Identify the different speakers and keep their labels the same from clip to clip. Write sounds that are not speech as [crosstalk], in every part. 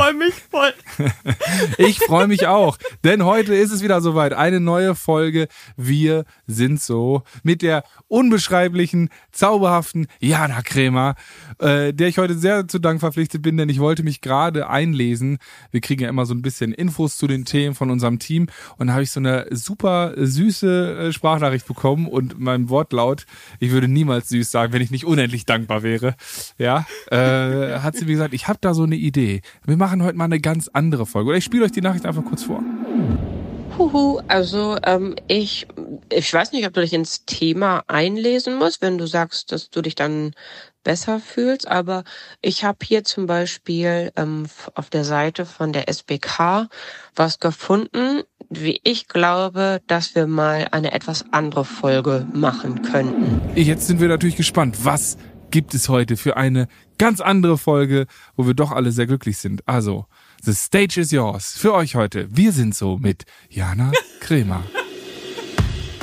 Speaker 1: freue mich voll. [laughs]
Speaker 2: ich freue mich auch, denn heute ist es wieder soweit. Eine neue Folge. Wir sind so mit der unbeschreiblichen, zauberhaften Jana Krämer, äh, der ich heute sehr zu Dank verpflichtet bin, denn ich wollte mich gerade einlesen. Wir kriegen ja immer so ein bisschen Infos zu den Themen von unserem Team und da habe ich so eine super süße äh, Sprachnachricht bekommen und meinem Wortlaut, ich würde niemals süß sagen, wenn ich nicht unendlich dankbar wäre. Ja, äh, hat sie mir gesagt, ich habe da so eine Idee. Wir machen heute mal eine ganz andere Folge. Oder ich spiele euch die Nachricht einfach kurz vor.
Speaker 1: Huhu, also ähm, ich, ich weiß nicht, ob du dich ins Thema einlesen musst, wenn du sagst, dass du dich dann besser fühlst, aber ich habe hier zum Beispiel ähm, auf der Seite von der SBK was gefunden, wie ich glaube, dass wir mal eine etwas andere Folge machen könnten.
Speaker 2: Jetzt sind wir natürlich gespannt, was gibt es heute für eine ganz andere Folge, wo wir doch alle sehr glücklich sind. Also, The Stage is yours. Für euch heute. Wir sind so mit Jana Kremer.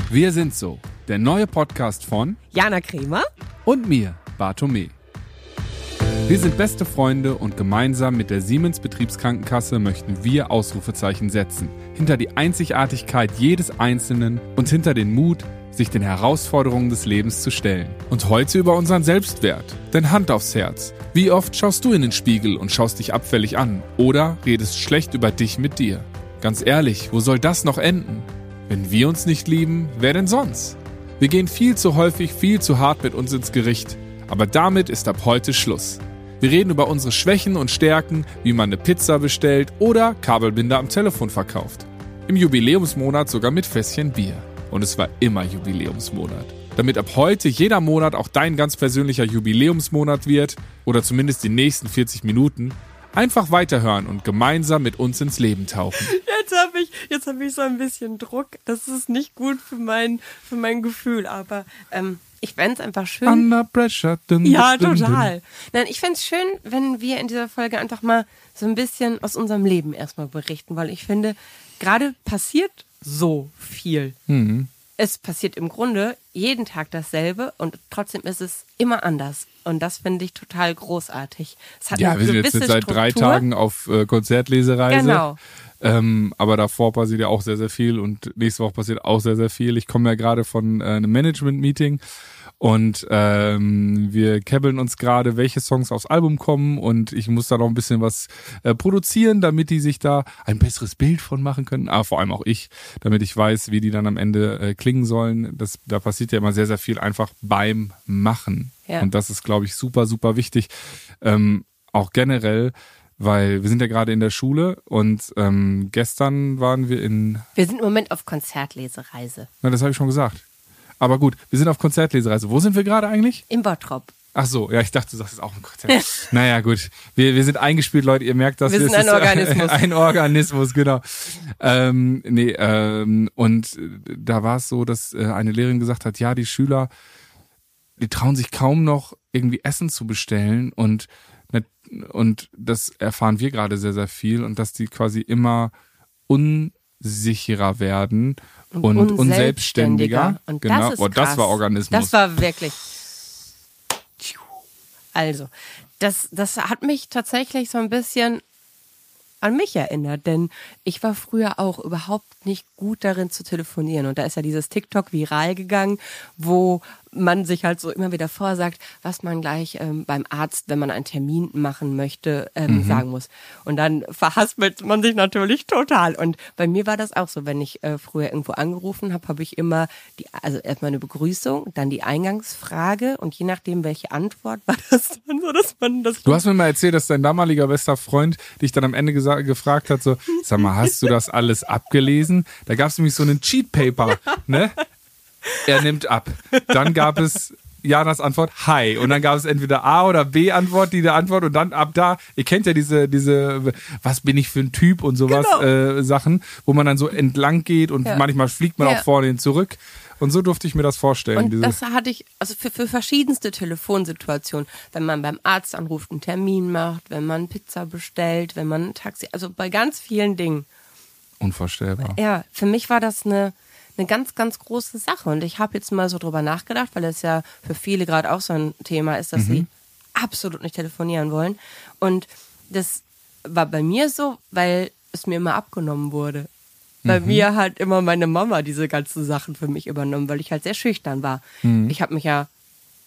Speaker 2: Wir sind so. Der neue Podcast von
Speaker 1: Jana Kremer
Speaker 2: und mir, Bartome. Wir sind beste Freunde und gemeinsam mit der Siemens Betriebskrankenkasse möchten wir Ausrufezeichen setzen. Hinter die Einzigartigkeit jedes Einzelnen und hinter den Mut, sich den Herausforderungen des Lebens zu stellen. Und heute über unseren Selbstwert. Denn Hand aufs Herz. Wie oft schaust du in den Spiegel und schaust dich abfällig an oder redest schlecht über dich mit dir? Ganz ehrlich, wo soll das noch enden? Wenn wir uns nicht lieben, wer denn sonst? Wir gehen viel zu häufig, viel zu hart mit uns ins Gericht. Aber damit ist ab heute Schluss. Wir reden über unsere Schwächen und Stärken, wie man eine Pizza bestellt oder Kabelbinder am Telefon verkauft. Im Jubiläumsmonat sogar mit Fässchen Bier und es war immer Jubiläumsmonat. Damit ab heute jeder Monat auch dein ganz persönlicher Jubiläumsmonat wird oder zumindest die nächsten 40 Minuten, einfach weiterhören und gemeinsam mit uns ins Leben tauchen.
Speaker 1: Jetzt habe ich, jetzt hab ich so ein bisschen Druck. Das ist nicht gut für mein, für mein Gefühl, aber ähm, ich fände es einfach schön.
Speaker 2: Under pressure. Dun,
Speaker 1: ja, dun, total. Nein, ich fände es schön, wenn wir in dieser Folge einfach mal so ein bisschen aus unserem Leben erstmal berichten, weil ich finde, gerade passiert so viel. Mhm. Es passiert im Grunde jeden Tag dasselbe und trotzdem ist es immer anders. Und das finde ich total großartig.
Speaker 2: Es hat ja, wir sind jetzt seit Struktur. drei Tagen auf äh, Konzertlesereise. Genau. Ähm, aber davor passiert ja auch sehr, sehr viel und nächste Woche passiert auch sehr, sehr viel. Ich komme ja gerade von äh, einem Management-Meeting und ähm, wir kebbeln uns gerade, welche Songs aufs Album kommen und ich muss da noch ein bisschen was äh, produzieren, damit die sich da ein besseres Bild von machen können. Aber vor allem auch ich, damit ich weiß, wie die dann am Ende äh, klingen sollen. Das, da passiert ja immer sehr, sehr viel einfach beim Machen. Ja. Und das ist, glaube ich, super, super wichtig. Ähm, auch generell, weil wir sind ja gerade in der Schule und ähm, gestern waren wir in.
Speaker 1: Wir sind im Moment auf Konzertlesereise.
Speaker 2: Na, das habe ich schon gesagt. Aber gut, wir sind auf Konzertlesereise. Wo sind wir gerade eigentlich?
Speaker 1: Im Bottrop.
Speaker 2: Ach so, ja, ich dachte, du sagst es auch ein Konzert. [laughs] naja, gut. Wir, wir sind eingespielt, Leute. Ihr merkt das.
Speaker 1: Wir sind ein Organismus. [laughs]
Speaker 2: Ein Organismus, genau. Ähm, nee, ähm, und da war es so, dass äh, eine Lehrerin gesagt hat, ja, die Schüler, die trauen sich kaum noch irgendwie Essen zu bestellen und und das erfahren wir gerade sehr, sehr viel und dass die quasi immer unsicherer werden und, und unselbstständiger.
Speaker 1: Und genau. das, ist oh,
Speaker 2: das war Organismus.
Speaker 1: Das war wirklich. Also, das, das hat mich tatsächlich so ein bisschen an mich erinnert, denn ich war früher auch überhaupt nicht gut darin zu telefonieren. Und da ist ja dieses TikTok viral gegangen, wo man sich halt so immer wieder vorsagt, was man gleich ähm, beim Arzt, wenn man einen Termin machen möchte, ähm, mhm. sagen muss. Und dann verhaspelt man sich natürlich total. Und bei mir war das auch so, wenn ich äh, früher irgendwo angerufen habe, habe ich immer die, also erstmal eine Begrüßung, dann die Eingangsfrage und je nachdem, welche Antwort war das [laughs] dann so, dass man das.
Speaker 2: Du hast mir mal erzählt, dass dein damaliger bester Freund dich dann am Ende gefragt hat, so, sag mal, hast du das alles abgelesen? Da gab es nämlich so einen Cheat Paper, ne? Er nimmt ab. Dann gab es Janas Antwort Hi. Und dann gab es entweder A oder B Antwort, die der Antwort und dann ab da, ihr kennt ja diese, diese, was bin ich für ein Typ und sowas, genau. äh, Sachen, wo man dann so entlang geht und ja. manchmal fliegt man ja. auch vorne hin zurück. Und so durfte ich mir das vorstellen.
Speaker 1: Und das hatte ich, also für, für verschiedenste Telefonsituationen, wenn man beim Arzt anruft, einen Termin macht, wenn man Pizza bestellt, wenn man ein Taxi, also bei ganz vielen Dingen.
Speaker 2: Unvorstellbar.
Speaker 1: Ja, für mich war das eine, eine ganz, ganz große Sache. Und ich habe jetzt mal so drüber nachgedacht, weil es ja für viele gerade auch so ein Thema ist, dass mhm. sie absolut nicht telefonieren wollen. Und das war bei mir so, weil es mir immer abgenommen wurde. Bei
Speaker 2: Mhm.
Speaker 1: mir hat immer meine Mama diese ganzen Sachen für mich übernommen, weil ich halt sehr schüchtern war.
Speaker 2: Mhm.
Speaker 1: Ich habe mich ja,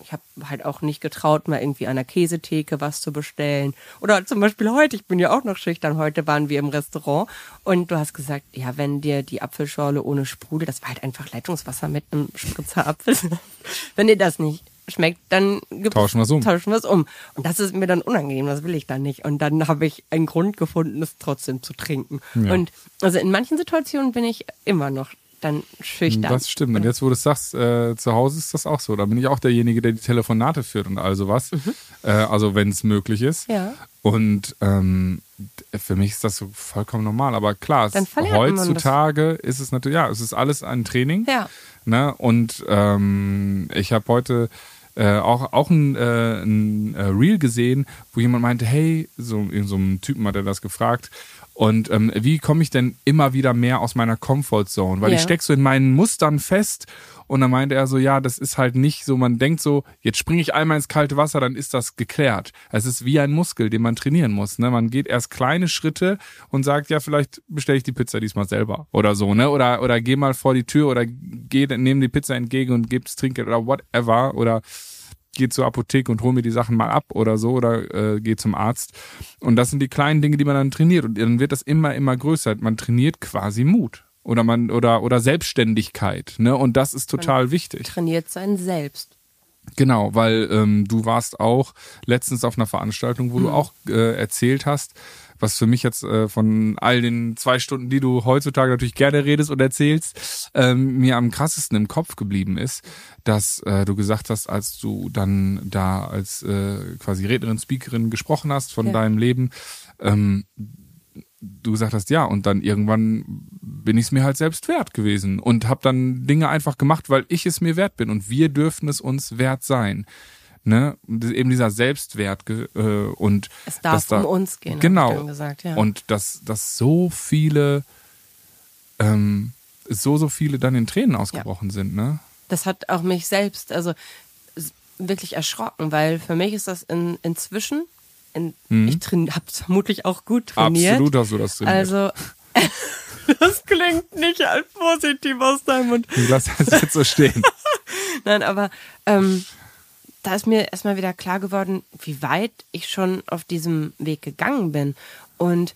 Speaker 1: ich habe halt auch nicht getraut, mal irgendwie an der Käsetheke was zu bestellen. Oder zum Beispiel heute, ich bin ja auch noch schüchtern. Heute waren wir im Restaurant und du hast gesagt, ja, wenn dir die Apfelschorle ohne Sprudel, das war halt einfach Leitungswasser mit einem Spritzer Apfel. [laughs] wenn dir das nicht schmeckt, dann
Speaker 2: Tauschen wir's um.
Speaker 1: Tauschen wir es um. Und das ist mir dann unangenehm, das will ich dann nicht. Und dann habe ich einen Grund gefunden, es trotzdem zu trinken.
Speaker 2: Ja.
Speaker 1: Und also in manchen Situationen bin ich immer noch dann schüchtern.
Speaker 2: Das stimmt. Und jetzt, wo du es sagst, äh, zu Hause ist das auch so. Da bin ich auch derjenige, der die Telefonate führt und all sowas. Äh, also, wenn es möglich ist.
Speaker 1: Mhm. Ja.
Speaker 2: Und ähm, für mich ist das so vollkommen normal. Aber klar, es, heutzutage ist es natürlich, ja, es ist alles ein Training.
Speaker 1: Ja.
Speaker 2: Ne? Und ähm, ich habe heute äh, auch, auch ein, äh, ein äh, Reel gesehen, wo jemand meinte, hey, so, in so einem Typen hat er das gefragt. Und ähm, wie komme ich denn immer wieder mehr aus meiner Comfortzone? Weil
Speaker 1: Ja.
Speaker 2: ich steck so in meinen Mustern fest. Und dann meinte er so, ja, das ist halt nicht so, man denkt so, jetzt springe ich einmal ins kalte Wasser, dann ist das geklärt. Es ist wie ein Muskel, den man trainieren muss. Ne? Man geht erst kleine Schritte und sagt, ja, vielleicht bestelle ich die Pizza diesmal selber oder so, ne? Oder, oder geh mal vor die Tür oder geh, nehme die Pizza entgegen und gib's Trinkgeld oder whatever. Oder geh zur Apotheke und hol mir die Sachen mal ab oder so oder äh, geh zum Arzt. Und das sind die kleinen Dinge, die man dann trainiert. Und dann wird das immer, immer größer. Man trainiert quasi Mut. Oder man, oder, oder Selbstständigkeit, ne? Und das ist total wichtig.
Speaker 1: trainiert sein Selbst.
Speaker 2: Genau, weil ähm, du warst auch letztens auf einer Veranstaltung, wo
Speaker 1: Mhm.
Speaker 2: du auch äh, erzählt hast, was für mich jetzt äh, von all den zwei Stunden, die du heutzutage natürlich gerne redest und erzählst, ähm, mir am krassesten im Kopf geblieben ist, dass äh, du gesagt hast, als du dann da als äh, quasi Rednerin, Speakerin gesprochen hast von
Speaker 1: Ja.
Speaker 2: deinem Leben, ähm, du gesagt hast, ja, und dann irgendwann bin ich es mir halt selbst wert gewesen und habe dann Dinge einfach gemacht, weil ich es mir wert bin und wir dürfen es uns wert sein. Ne? Eben dieser Selbstwert äh, und
Speaker 1: Es darf
Speaker 2: da,
Speaker 1: um uns gehen,
Speaker 2: Genau.
Speaker 1: gesagt, ja.
Speaker 2: Und dass, dass so viele, ähm, so, so viele dann in Tränen ausgebrochen sind, ne?
Speaker 1: Das hat auch mich selbst, also wirklich erschrocken, weil für mich ist das in, inzwischen, in, ich habe vermutlich auch gut trainiert.
Speaker 2: Mhm. Absolut hast du das trainiert.
Speaker 1: Also, [laughs] das klingt nicht als positiv aus deinem Mund.
Speaker 2: Lass das jetzt so stehen. [laughs]
Speaker 1: Nein, aber ähm, da ist mir erstmal wieder klar geworden, wie weit ich schon auf diesem Weg gegangen bin. Und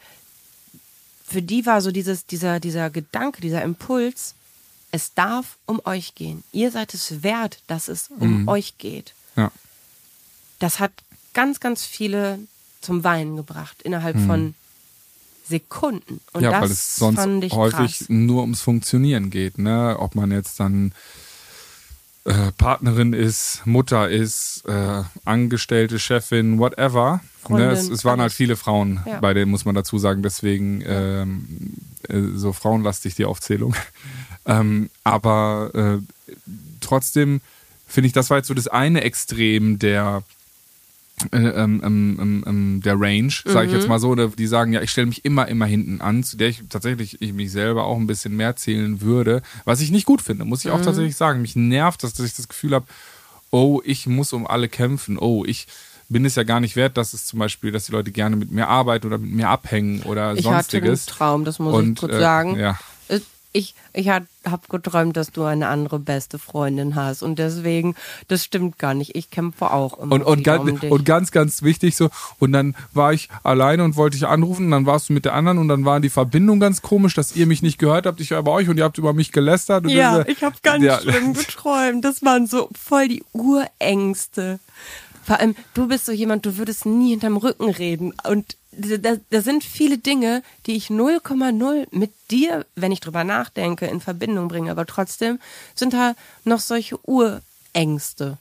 Speaker 1: für die war so dieses, dieser, dieser Gedanke, dieser Impuls, es darf um euch gehen. Ihr seid es wert, dass es um
Speaker 2: Mhm.
Speaker 1: euch geht.
Speaker 2: Ja.
Speaker 1: Das hat ganz, ganz viele zum Weinen gebracht innerhalb von Sekunden. Und
Speaker 2: Mhm. ja,
Speaker 1: das
Speaker 2: weil es sonst
Speaker 1: fand ich
Speaker 2: häufig
Speaker 1: krass.
Speaker 2: nur ums Funktionieren geht, ne? Ob man jetzt dann äh, Partnerin ist, Mutter ist, äh, Angestellte, Chefin, whatever. Ne? es, es waren halt viele Frauen
Speaker 1: Ja.
Speaker 2: bei denen, muss man dazu sagen. Deswegen ähm, äh, so frauenlastig die Aufzählung. [laughs] ähm, aber äh, trotzdem finde ich, das war jetzt so das eine Extrem der äh, ähm, ähm, ähm, ähm, der Range, sage ich
Speaker 1: Mhm.
Speaker 2: jetzt mal so, oder die sagen, ja, ich stelle mich immer, immer hinten an, zu der ich tatsächlich ich mich selber auch ein bisschen mehr zählen würde, was ich nicht gut finde, muss ich
Speaker 1: Mhm.
Speaker 2: auch tatsächlich sagen. Mich nervt, dass, dass ich das Gefühl habe, oh, ich muss um alle kämpfen, oh, ich bin es ja gar nicht wert, dass es zum Beispiel, dass die Leute gerne mit mir arbeiten oder mit mir abhängen oder
Speaker 1: Ich hatte einen
Speaker 2: sonstiges.
Speaker 1: Traum, das muss
Speaker 2: Und,
Speaker 1: ich kurz
Speaker 2: äh,
Speaker 1: sagen.
Speaker 2: ja.
Speaker 1: Ich, ich habe geträumt, dass du eine andere beste Freundin hast. Und deswegen, das stimmt gar nicht. Ich kämpfe auch immer
Speaker 2: Und, und, ganz,
Speaker 1: um dich.
Speaker 2: und ganz, ganz wichtig so, und dann war ich alleine und wollte dich anrufen, und dann warst du mit der anderen und dann war die Verbindung ganz komisch, dass ihr mich nicht gehört habt, ich war bei euch und ihr habt über mich gelästert. Und
Speaker 1: ja,
Speaker 2: das,
Speaker 1: ich habe ganz
Speaker 2: ja.
Speaker 1: schlimm geträumt. Das waren so voll die Urängste. Vor allem, du bist so jemand, du würdest nie hinterm Rücken reden. Und da, da sind viele Dinge, die ich 0,0 mit dir, wenn ich drüber nachdenke, in Verbindung bringe. Aber trotzdem sind da noch solche Urängste.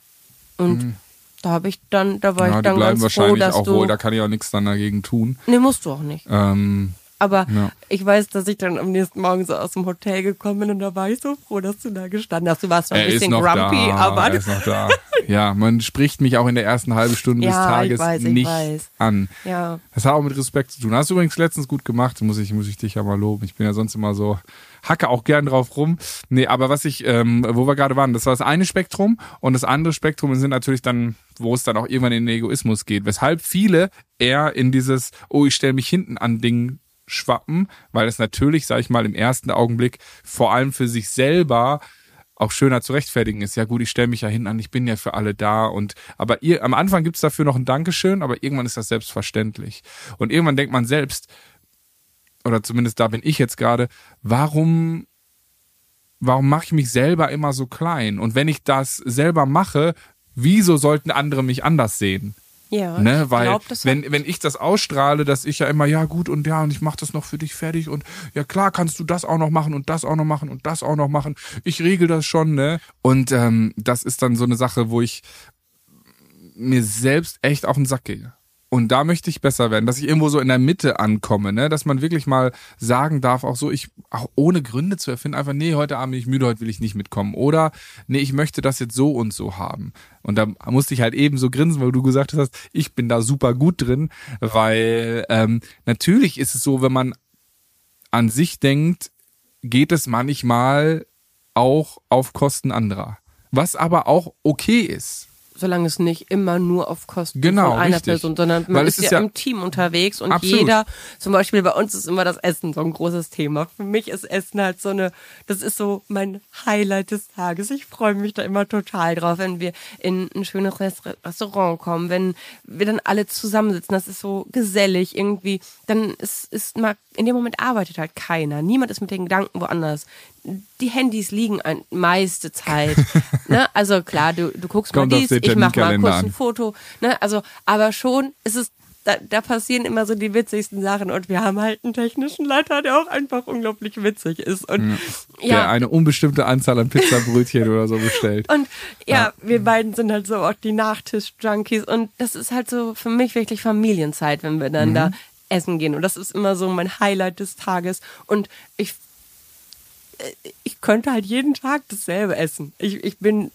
Speaker 1: Und da habe ich dann, da war
Speaker 2: Mhm. Ja,
Speaker 1: ich
Speaker 2: die
Speaker 1: dann
Speaker 2: bleiben
Speaker 1: ganz froh,
Speaker 2: wahrscheinlich
Speaker 1: dass
Speaker 2: auch
Speaker 1: du.
Speaker 2: wohl, da kann ich auch nichts dann dagegen tun.
Speaker 1: nee, musst du auch nicht.
Speaker 2: Ähm,
Speaker 1: Aber
Speaker 2: Ja.
Speaker 1: ich weiß, dass ich dann am nächsten Morgen so aus dem Hotel gekommen bin und da war ich so froh, dass du da gestanden hast. Du warst noch ein
Speaker 2: Er
Speaker 1: bisschen
Speaker 2: noch
Speaker 1: grumpy,
Speaker 2: da,
Speaker 1: aber
Speaker 2: er ist noch da. Ja, man spricht mich auch in der ersten halben Stunde des
Speaker 1: Ja, ich
Speaker 2: Tages
Speaker 1: weiß, ich
Speaker 2: nicht
Speaker 1: weiß.
Speaker 2: an.
Speaker 1: ja.
Speaker 2: Das hat auch mit Respekt zu tun. Hast du übrigens letztens gut gemacht, muss ich, muss ich dich ja mal loben. Ich bin ja sonst immer so, hacke auch gern drauf rum. Nee, aber was ich, ähm, wo wir gerade waren, das war das eine Spektrum und das andere Spektrum sind natürlich dann, wo es dann auch irgendwann in den Egoismus geht. Weshalb viele eher in dieses, oh, ich stelle mich hinten an Ding schwappen, weil es natürlich, sag ich mal, im ersten Augenblick vor allem für sich selber auch schöner zu rechtfertigen ist. Ja gut, ich stelle mich ja hin an, ich bin ja für alle da und aber ihr, am Anfang gibt's dafür noch ein Dankeschön, aber irgendwann ist das selbstverständlich. Und irgendwann denkt man selbst, oder zumindest da bin ich jetzt gerade, warum warum mache ich mich selber immer so klein? Und wenn ich das selber mache, wieso sollten andere mich anders sehen?
Speaker 1: Ja,
Speaker 2: Ne, weil
Speaker 1: glaub,
Speaker 2: wenn, wenn ich das ausstrahle, dass ich ja immer, ja gut und ja, und ich mache das noch für dich fertig und ja klar kannst du das auch noch machen und das auch noch machen und das auch noch machen. Ich regel das schon, ne? Und ähm, das ist dann so eine Sache, wo ich mir selbst echt auf den Sack gehe. Und da möchte ich besser werden, dass ich irgendwo so in der Mitte ankomme, ne? dass man wirklich mal sagen darf, auch so, ich, auch ohne Gründe zu erfinden, einfach, nee, heute Abend bin ich müde, heute will ich nicht mitkommen. Oder, nee, ich möchte das jetzt so und so haben. Und da musste ich halt eben so grinsen, weil du gesagt hast, ich bin da super gut drin, weil ähm, natürlich ist es so, wenn man an sich denkt, geht es manchmal auch auf Kosten anderer. Was aber auch okay ist.
Speaker 1: Solange es nicht immer nur auf Kosten
Speaker 2: Genau,
Speaker 1: von einer
Speaker 2: richtig.
Speaker 1: Person, sondern man
Speaker 2: Weil
Speaker 1: ist,
Speaker 2: ist
Speaker 1: ja,
Speaker 2: ja-
Speaker 1: im Team unterwegs und
Speaker 2: Absolut.
Speaker 1: jeder, zum Beispiel bei uns ist immer das Essen so ein großes Thema. Für mich ist Essen halt so eine, das ist so mein Highlight des Tages. Ich freue mich da immer total drauf, wenn wir in ein schönes Rest- Restaurant kommen, wenn wir dann alle zusammensitzen, das ist so gesellig irgendwie, dann ist, ist mal, in dem Moment arbeitet halt keiner. Niemand ist mit den Gedanken woanders. Die Handys liegen ein, meiste Zeit. [laughs] ne? Also klar, du, du guckst
Speaker 2: Kommt
Speaker 1: mal dies, ich mach mal kurz
Speaker 2: an.
Speaker 1: ein Foto. Ne? Also, aber schon ist es, da, da passieren immer so die witzigsten Sachen und wir haben halt einen technischen Leiter, der auch einfach unglaublich witzig ist. Und
Speaker 2: Der
Speaker 1: ja,
Speaker 2: eine unbestimmte Anzahl an Pizzabrötchen oder so bestellt. [laughs]
Speaker 1: und ja, wir beiden sind halt so auch die Nachtisch-Junkies und das ist halt so für mich wirklich Familienzeit, wenn wir dann da essen gehen. Und das ist immer so mein Highlight des Tages. Und ich, ich könnte halt jeden Tag dasselbe essen. Ich, ich bin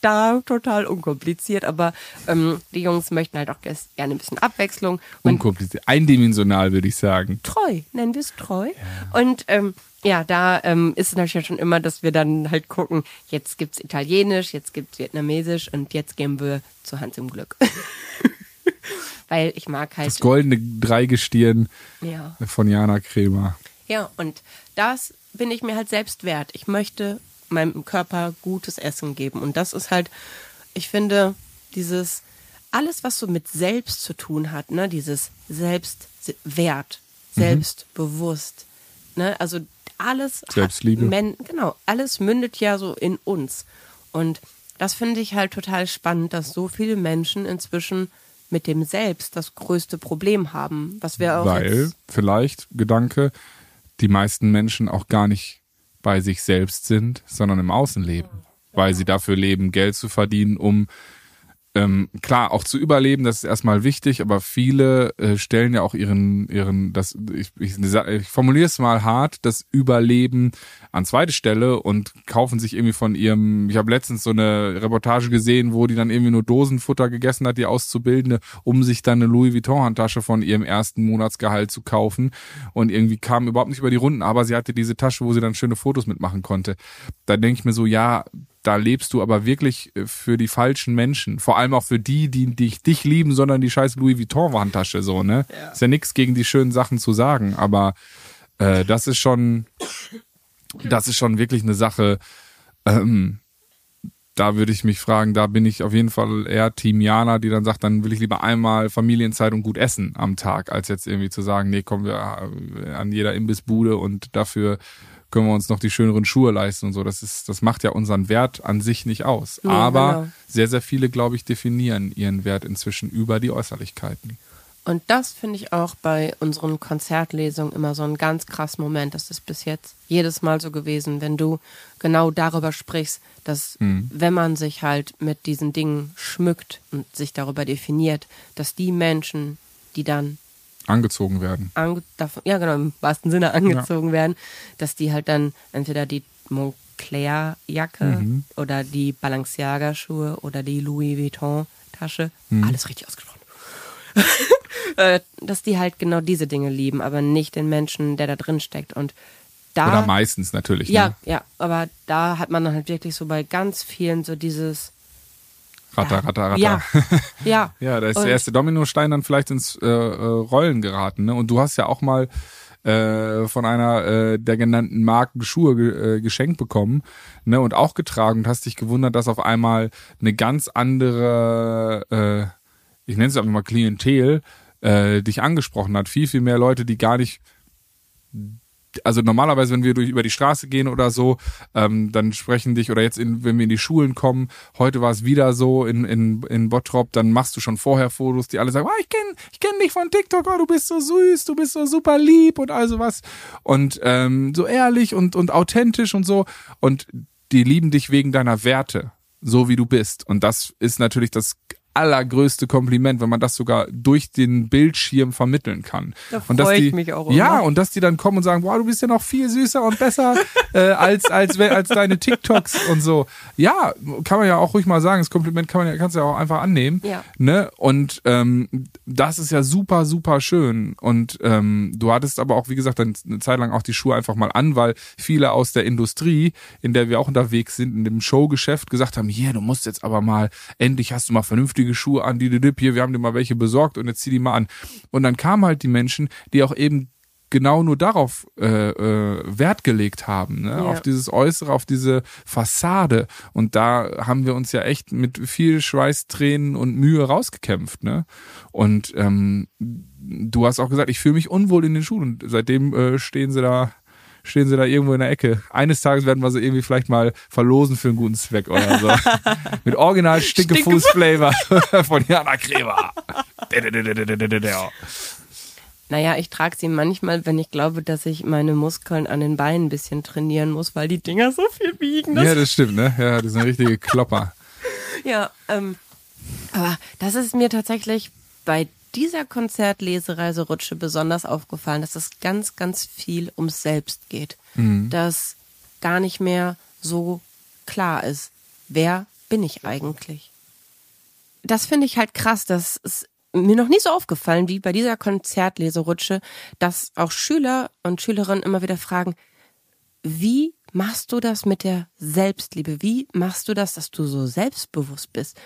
Speaker 1: da total unkompliziert, aber ähm, die Jungs möchten halt auch gerne ein bisschen Abwechslung.
Speaker 2: Unkompliziert. Eindimensional, würde ich sagen.
Speaker 1: treu, nennen wir es treu. Und ähm, ja, da ähm, ist es natürlich schon immer, dass wir dann halt gucken, jetzt gibt's Italienisch, jetzt gibt's Vietnamesisch und jetzt gehen wir zu Hans im Glück. [laughs] Weil ich mag halt.
Speaker 2: Das goldene Dreigestirn
Speaker 1: Ja.
Speaker 2: von Jana Kremer.
Speaker 1: Ja, und das bin ich mir halt selbst wert. Ich möchte meinem Körper gutes Essen geben. Und das ist halt, ich finde, dieses, alles, was so mit selbst zu tun hat, ne, dieses Selbstwert, selbstbewusst, ne, also alles. hat
Speaker 2: Selbstliebe.
Speaker 1: Men, genau, alles mündet ja so in uns. Und das finde ich halt total spannend, dass so viele Menschen inzwischen mit dem Selbst das größte Problem haben, was wir auch
Speaker 2: Weil, vielleicht, Gedanke, die meisten Menschen auch gar nicht bei sich selbst sind, sondern im Außenleben. Weil sie dafür leben, Geld zu verdienen, um ähm, klar auch zu überleben, das ist erstmal wichtig, aber viele äh, stellen ja auch ihren, ihren, das, ich, ich, ich formuliere es mal hart, das Überleben an zweite Stelle und kaufen sich irgendwie von ihrem, ich habe letztens so eine Reportage gesehen, wo die dann irgendwie nur Dosenfutter gegessen hat, die Auszubildende, um sich dann eine Louis Vuitton-Handtasche von ihrem ersten Monatsgehalt zu kaufen und irgendwie kam überhaupt nicht über die Runden, aber sie hatte diese Tasche, wo sie dann schöne Fotos mitmachen konnte. Da denke ich mir so, ja, da lebst du aber wirklich äh, für die falschen Menschen. Vor allem auch für die, die dich, dich lieben, sondern die scheiß Louis Vuitton-Handtasche so, ne? Ist ja nichts gegen die schönen Sachen zu sagen, aber äh, das ist schon, das ist schon wirklich eine Sache, ähm, da würde ich mich fragen, da bin ich auf jeden Fall eher Team Jana, die dann sagt, dann will ich lieber einmal Familienzeit und gut essen am Tag, als jetzt irgendwie zu sagen, nee, kommen wir äh, an jeder Imbissbude und dafür können wir uns noch die schöneren Schuhe leisten und so. Das ist, das macht ja unseren Wert an sich nicht aus.
Speaker 1: Nee,
Speaker 2: Aber
Speaker 1: genau.
Speaker 2: sehr, sehr viele, glaube ich, definieren ihren Wert inzwischen über die Äußerlichkeiten.
Speaker 1: Und das finde ich auch bei unseren Konzertlesungen immer so ein ganz krass Moment. Das ist bis jetzt jedes Mal so gewesen, wenn du genau darüber sprichst, dass wenn man sich halt mit diesen Dingen schmückt und sich darüber definiert, dass die Menschen, die dann
Speaker 2: angezogen werden.
Speaker 1: Ange davon, ja, genau, im wahrsten Sinne angezogen werden, dass die halt dann entweder die Moncler-Jacke
Speaker 2: Mhm.
Speaker 1: oder die Balenciaga-Schuhe oder die Louis Vuitton-Tasche,
Speaker 2: Mhm.
Speaker 1: alles richtig ausgesprochen, [laughs] äh, dass die halt genau diese Dinge lieben, aber nicht den Menschen, der da drin steckt. Und da.
Speaker 2: Oder meistens natürlich.
Speaker 1: Ja,
Speaker 2: Ne?
Speaker 1: ja, aber da hat man dann halt wirklich so bei ganz vielen so dieses.
Speaker 2: Ratter, ratter, ratter.
Speaker 1: Ja, ja.
Speaker 2: Ja, [laughs] da ist
Speaker 1: Und-
Speaker 2: der erste Dominostein dann vielleicht ins äh, äh, Rollen geraten. Ne? Und du hast ja auch mal äh, von einer äh, der genannten Marken Schuhe ge äh, geschenkt bekommen ne? und auch getragen und hast dich gewundert, dass auf einmal eine ganz andere, äh, ich nenne es einfach mal Klientel, äh, dich angesprochen hat. Viel, viel mehr Leute, die gar nicht also normalerweise, wenn wir durch über die Straße gehen oder so, ähm, dann sprechen dich oder jetzt, in, wenn wir in die Schulen kommen, heute war es wieder so in, in, in Bottrop, dann machst du schon vorher Fotos, die alle sagen, oh, ich kenne ich kenn dich von TikTok, oh, du bist so süß, du bist so super lieb und all sowas. Und ähm, so ehrlich und, und authentisch und so. Und die lieben dich wegen deiner Werte, so wie du bist. Und das ist natürlich das allergrößte Kompliment, wenn man das sogar durch den Bildschirm vermitteln kann.
Speaker 1: Da
Speaker 2: und dass
Speaker 1: freu ich
Speaker 2: die,
Speaker 1: mich auch
Speaker 2: Ja,
Speaker 1: immer.
Speaker 2: und dass die dann kommen und sagen, boah, du bist ja noch viel süßer und besser [laughs] äh, als als als deine TikToks und so. Ja, kann man ja auch ruhig mal sagen. Das Kompliment kann man ja kannst du ja auch einfach annehmen.
Speaker 1: Ja.
Speaker 2: Ne? Und ähm, das ist ja super super schön. Und ähm, du hattest aber auch wie gesagt dann eine Zeit lang auch die Schuhe einfach mal an, weil viele aus der Industrie, in der wir auch unterwegs sind, in dem Showgeschäft gesagt haben, hier, du musst jetzt aber mal endlich hast du mal vernünftige Schuhe an, die die hier, wir haben dir mal welche besorgt und jetzt zieh die mal an. Und dann kamen halt die Menschen, die auch eben genau nur darauf äh, äh, Wert gelegt haben, ne?
Speaker 1: Ja.
Speaker 2: auf dieses Äußere, auf diese Fassade. Und da haben wir uns ja echt mit viel Schweiß, Tränen und Mühe rausgekämpft. Ne? Und ähm, du hast auch gesagt, ich fühle mich unwohl in den Schuhen. Und seitdem äh, stehen sie da stehen sie da irgendwo in der Ecke. Eines Tages werden wir sie irgendwie vielleicht mal verlosen für einen guten Zweck oder so. [laughs] Mit original Stinkefuß-Flavor [laughs] von Jana Kremer.
Speaker 1: Naja, ich trage sie manchmal, wenn ich glaube, dass ich meine Muskeln an den Beinen ein bisschen trainieren muss, weil die Dinger so viel wiegen. Das
Speaker 2: Ja, das stimmt, ne? Ja, das sind richtige Klopper.
Speaker 1: Ja, ähm, aber das ist mir tatsächlich bei dieser Konzertlesereiserutsche besonders aufgefallen, dass es ganz, ganz viel ums Selbst geht. Dass gar nicht mehr so klar ist, wer bin ich eigentlich? Das finde ich halt krass, das ist mir noch nie so aufgefallen wie bei dieser Konzertleserutsche, dass auch Schüler und Schülerinnen immer wieder fragen, wie machst du das mit der Selbstliebe? Wie machst du das, dass du so selbstbewusst bist?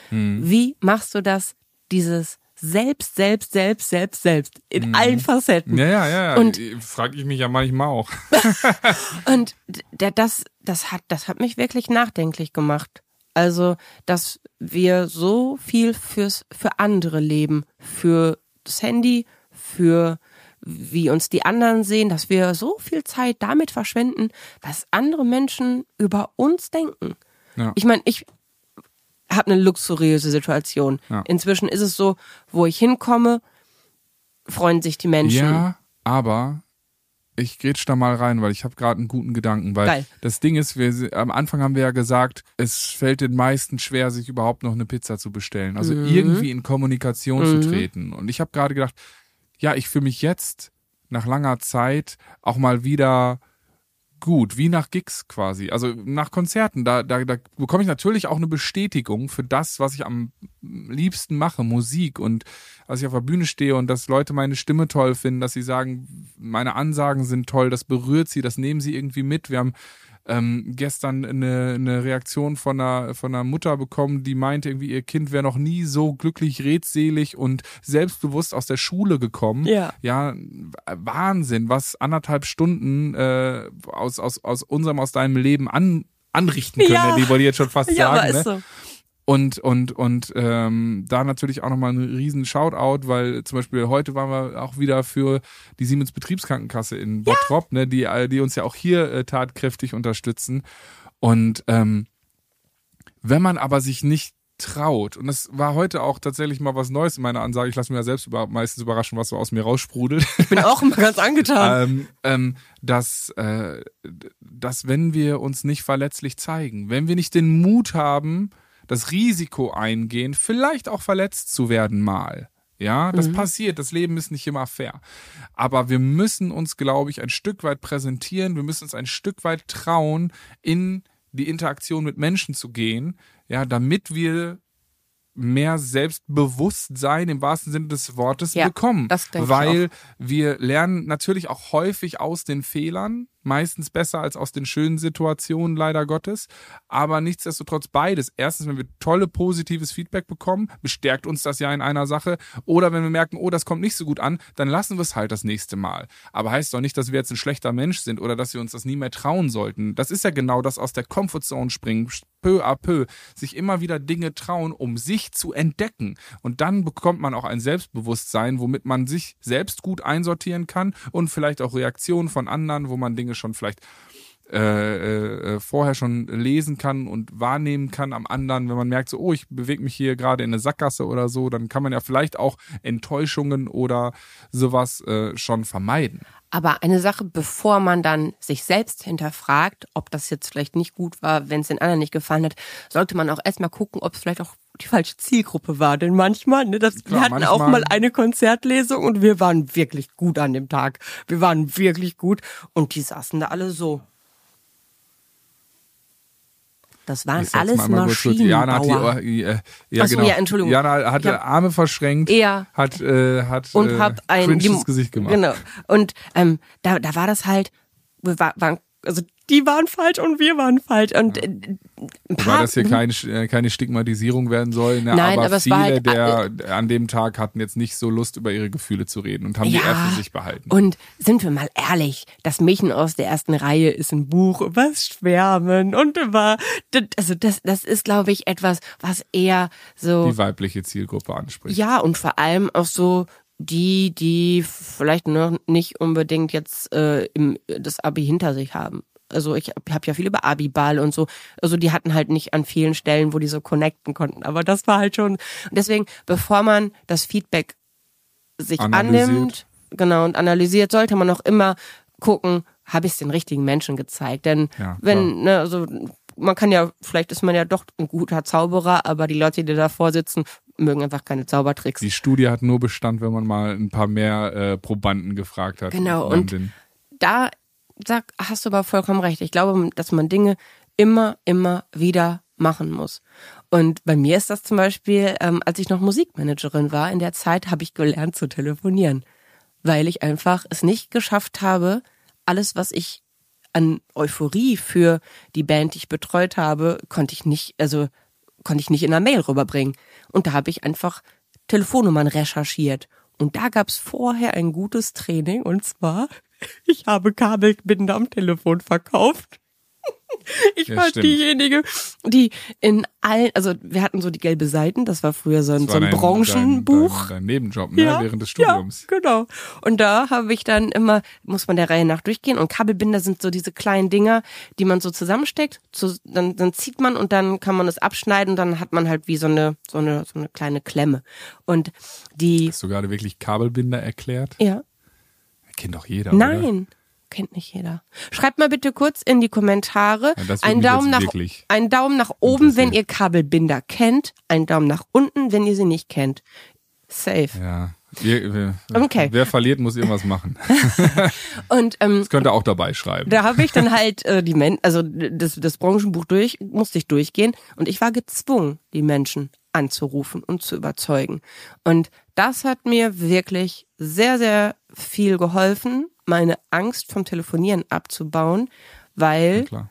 Speaker 1: Wie machst du das, dieses Selbst, Selbst, Selbst, Selbst, Selbst in allen Facetten?
Speaker 2: Ja, ja, ja.
Speaker 1: Und-
Speaker 2: frage ich mich ja manchmal auch. [laughs] [laughs]
Speaker 1: Und das, das hat, das hat mich wirklich nachdenklich gemacht. Also, dass wir so viel fürs, für andere leben, für das Handy, für wie uns die anderen sehen, dass wir so viel Zeit damit verschwenden, was andere Menschen über uns denken.
Speaker 2: Ja.
Speaker 1: Ich meine, ich habe eine luxuriöse Situation.
Speaker 2: Ja.
Speaker 1: Inzwischen ist es so, wo ich hinkomme, freuen sich die Menschen.
Speaker 2: Ja, aber ich grätsch da mal rein, weil ich habe gerade einen guten Gedanken. Weil
Speaker 1: Geil.
Speaker 2: das Ding ist, wir, am Anfang haben wir ja gesagt, es fällt den meisten schwer, sich überhaupt noch eine Pizza zu bestellen. Also
Speaker 1: Mhm.
Speaker 2: irgendwie in Kommunikation zu treten. Und ich habe gerade gedacht, ja, ich fühle mich jetzt nach langer Zeit auch mal wieder gut, wie nach Gigs quasi. Also nach Konzerten, da, da, da bekomme ich natürlich auch eine Bestätigung für das, was ich am liebsten mache, Musik und als ich auf der Bühne stehe und dass Leute meine Stimme toll finden, dass sie sagen, meine Ansagen sind toll, das berührt sie, das nehmen sie irgendwie mit. Wir haben ähm, gestern eine, eine Reaktion von einer, von einer Mutter bekommen, die meinte irgendwie, ihr Kind wäre noch nie so glücklich, redselig und selbstbewusst aus der Schule gekommen.
Speaker 1: Ja.
Speaker 2: Ja, Wahnsinn, was anderthalb Stunden äh, aus, aus, aus unserem, aus deinem Leben an, anrichten können.
Speaker 1: Ja.
Speaker 2: Die wollte ich jetzt schon fast
Speaker 1: Ja,
Speaker 2: sagen. ne?
Speaker 1: so.
Speaker 2: Und, und, und ähm, da natürlich auch nochmal einen riesen Shoutout, weil zum Beispiel heute waren wir auch wieder für die Siemens Betriebskrankenkasse in Bottrop, ne, die, äh, die uns ja auch hier äh, tatkräftig unterstützen. Und ähm, wenn man aber sich nicht traut, und das war heute auch tatsächlich mal was Neues in meiner Ansage, ich lasse mich ja selbst über, meistens überraschen, was so aus mir raussprudelt,
Speaker 1: Ich bin auch immer ganz angetan. [laughs]
Speaker 2: ähm, ähm, dass, äh, dass wenn wir uns nicht verletzlich zeigen, wenn wir nicht den Mut haben, das Risiko eingehen, vielleicht auch verletzt zu werden mal, Ja, das mhm. passiert. Das Leben ist nicht immer fair. Aber wir müssen uns, glaube ich, ein Stück weit präsentieren. Wir müssen uns ein Stück weit trauen, in die Interaktion mit Menschen zu gehen, ja, damit wir mehr Selbstbewusstsein im wahrsten Sinne des Wortes ja, bekommen. Weil wir lernen natürlich auch häufig aus den Fehlern, meistens besser als aus den schönen Situationen, leider Gottes. Aber nichtsdestotrotz beides. Erstens, wenn wir tolle positives Feedback bekommen, bestärkt uns das ja in einer Sache. Oder wenn wir merken, oh, das kommt nicht so gut an, dann lassen wir es halt das nächste Mal. Aber heißt doch nicht, dass wir jetzt ein schlechter Mensch sind oder dass wir uns das nie mehr trauen sollten. Das ist ja genau das aus der Comfortzone springen, peu à peu, sich immer wieder Dinge trauen, um sich zu entdecken. Und dann bekommt man auch ein Selbstbewusstsein, womit man sich selbst gut einsortieren kann und vielleicht auch Reaktionen von anderen, wo man Dinge schon vielleicht äh, äh, vorher schon lesen kann und wahrnehmen kann am anderen, wenn man merkt, so, oh, ich bewege mich hier gerade in eine Sackgasse oder so, dann kann man ja vielleicht auch Enttäuschungen oder sowas äh, schon vermeiden.
Speaker 1: Aber eine Sache, bevor man dann sich selbst hinterfragt, ob das jetzt vielleicht nicht gut war, wenn es den anderen nicht gefallen hat, sollte man auch erstmal gucken, ob es vielleicht auch die falsche Zielgruppe war. Denn manchmal, ne, das, Klar, wir hatten manchmal. auch mal eine Konzertlesung und wir waren wirklich gut an dem Tag. Wir waren wirklich gut und die saßen da alle so. Das waren alles Maschinenbauer. Jana hat die, äh,
Speaker 2: ja, Achso, genau. ja, Entschuldigung. Jana hatte Arme verschränkt,
Speaker 1: ja.
Speaker 2: hat, äh, hat
Speaker 1: und äh, hat ein
Speaker 2: Gesicht gemacht.
Speaker 1: Genau. Und ähm, da, da war das halt, wir waren, also die waren falsch und wir waren falsch. Und äh,
Speaker 2: ein paar, Weil das hier keine, äh, keine Stigmatisierung werden soll, ne? Nein, aber, aber viele halt, der äh, an dem Tag hatten jetzt nicht so Lust, über ihre Gefühle zu reden und haben ja, die eher für sich behalten.
Speaker 1: Und sind wir mal ehrlich, das Mädchen aus der ersten Reihe ist ein Buch über Schwärmen und über, also das, das ist, glaube ich, etwas, was eher so.
Speaker 2: Die weibliche Zielgruppe anspricht.
Speaker 1: Ja, und vor allem auch so die, die vielleicht noch nicht unbedingt jetzt äh, im, das Abi hinter sich haben also ich habe ja viel über Abiball und so, also die hatten halt nicht an vielen Stellen, wo die so connecten konnten, aber das war halt schon, deswegen, bevor man das Feedback sich annimmt, genau, und analysiert, sollte man auch immer gucken, habe ich es den richtigen Menschen gezeigt, denn ja, wenn, ne, also man kann ja, vielleicht ist man ja doch ein guter Zauberer, aber die Leute, die davor sitzen, mögen einfach keine Zaubertricks.
Speaker 2: Die Studie hat nur Bestand, wenn man mal ein paar mehr äh, Probanden gefragt hat.
Speaker 1: Genau, und da sag, hast du aber vollkommen recht. Ich glaube, dass man Dinge immer, immer wieder machen muss. Und bei mir ist das zum Beispiel, ähm, als ich noch Musikmanagerin war, in der Zeit habe ich gelernt zu telefonieren, weil ich einfach es nicht geschafft habe, alles, was ich an Euphorie für die Band, die ich betreut habe, konnte ich nicht, also konnte ich nicht in einer Mail rüberbringen. Und da habe ich einfach Telefonnummern recherchiert. Und da gab es vorher ein gutes Training und zwar ich habe Kabelbinder am Telefon verkauft. [laughs] Ich ja, war stimmt. diejenige, die in allen, also wir hatten so die gelbe Seiten, das war früher so ein, so ein dein, Branchenbuch.
Speaker 2: Dein, dein, dein Nebenjob, ne? Ja, während des Studiums.
Speaker 1: Ja, genau. Und da habe ich dann immer, muss man der Reihe nach durchgehen und Kabelbinder sind so diese kleinen Dinger, die man so zusammensteckt, so, dann, dann zieht man und dann kann man es abschneiden und dann hat man halt wie so eine, so eine, so eine kleine Klemme. Und die.
Speaker 2: Hast du gerade wirklich Kabelbinder erklärt?
Speaker 1: Ja.
Speaker 2: Kennt doch jeder.
Speaker 1: Nein. Oder? Kennt nicht jeder. Schreibt mal bitte kurz in die Kommentare ja, einen, Daumen nach, einen Daumen nach oben, wenn ihr Kabelbinder kennt, einen Daumen nach unten, wenn ihr sie nicht kennt. Safe.
Speaker 2: Ja. Wir, wir, okay. Wer verliert, muss irgendwas machen. [laughs]
Speaker 1: und ähm,
Speaker 2: das könnt ihr auch dabei schreiben.
Speaker 1: Da habe ich dann halt äh, die Men also das, das Branchenbuch durch, musste ich durchgehen und ich war gezwungen, die Menschen anzurufen und zu überzeugen. Und das hat mir wirklich sehr, sehr viel geholfen, meine Angst vom Telefonieren abzubauen, weil ja,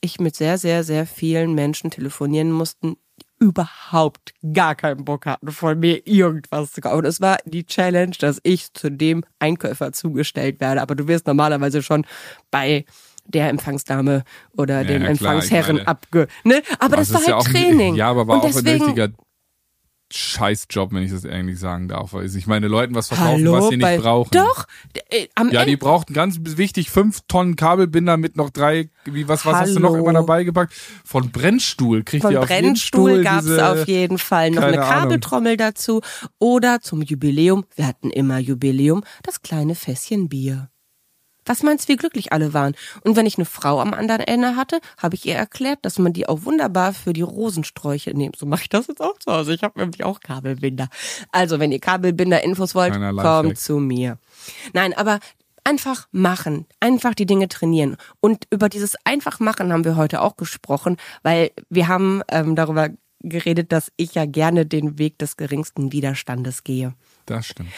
Speaker 1: ich mit sehr, sehr, sehr vielen Menschen telefonieren musste, überhaupt gar keinen Bock hatten, von mir irgendwas zu kaufen. Es war die Challenge, dass ich zu dem Einkäufer zugestellt werde. Aber du wirst normalerweise schon bei der Empfangsdame oder ja, dem ja, Empfangsherren abge. Ne? Aber das, das war halt Training.
Speaker 2: ja, aber war Und auch deswegen, ein richtiger Scheißjob, wenn ich das eigentlich sagen darf. Also ich meine, Leuten was verkaufen, Hallo, was sie nicht brauchen.
Speaker 1: Doch,
Speaker 2: äh, am Ja, Ende die brauchten ganz wichtig fünf Tonnen Kabelbinder mit noch drei, wie was, was Hallo. hast du noch immer dabei gepackt? Von Brennstuhl kriegt Von ihr auf
Speaker 1: Brennstuhl
Speaker 2: jeden
Speaker 1: gab's diese, auf jeden Fall noch eine Kabeltrommel Ahnung. dazu oder zum Jubiläum, wir hatten immer Jubiläum, das kleine Fässchen Bier. Was meinst du, wie glücklich alle waren? Und wenn ich eine Frau am anderen Ende hatte, habe ich ihr erklärt, dass man die auch wunderbar für die Rosensträuche nimmt. So mache ich das jetzt auch zu Hause. Ich habe nämlich auch Kabelbinder. Also, wenn ihr Kabelbinder-Infos wollt, kommt zu mir. Nein, aber einfach machen, einfach die Dinge trainieren. Und über dieses einfach machen haben wir heute auch gesprochen, weil wir haben ähm, darüber geredet, dass ich ja gerne den Weg des geringsten Widerstandes gehe.
Speaker 2: Das stimmt.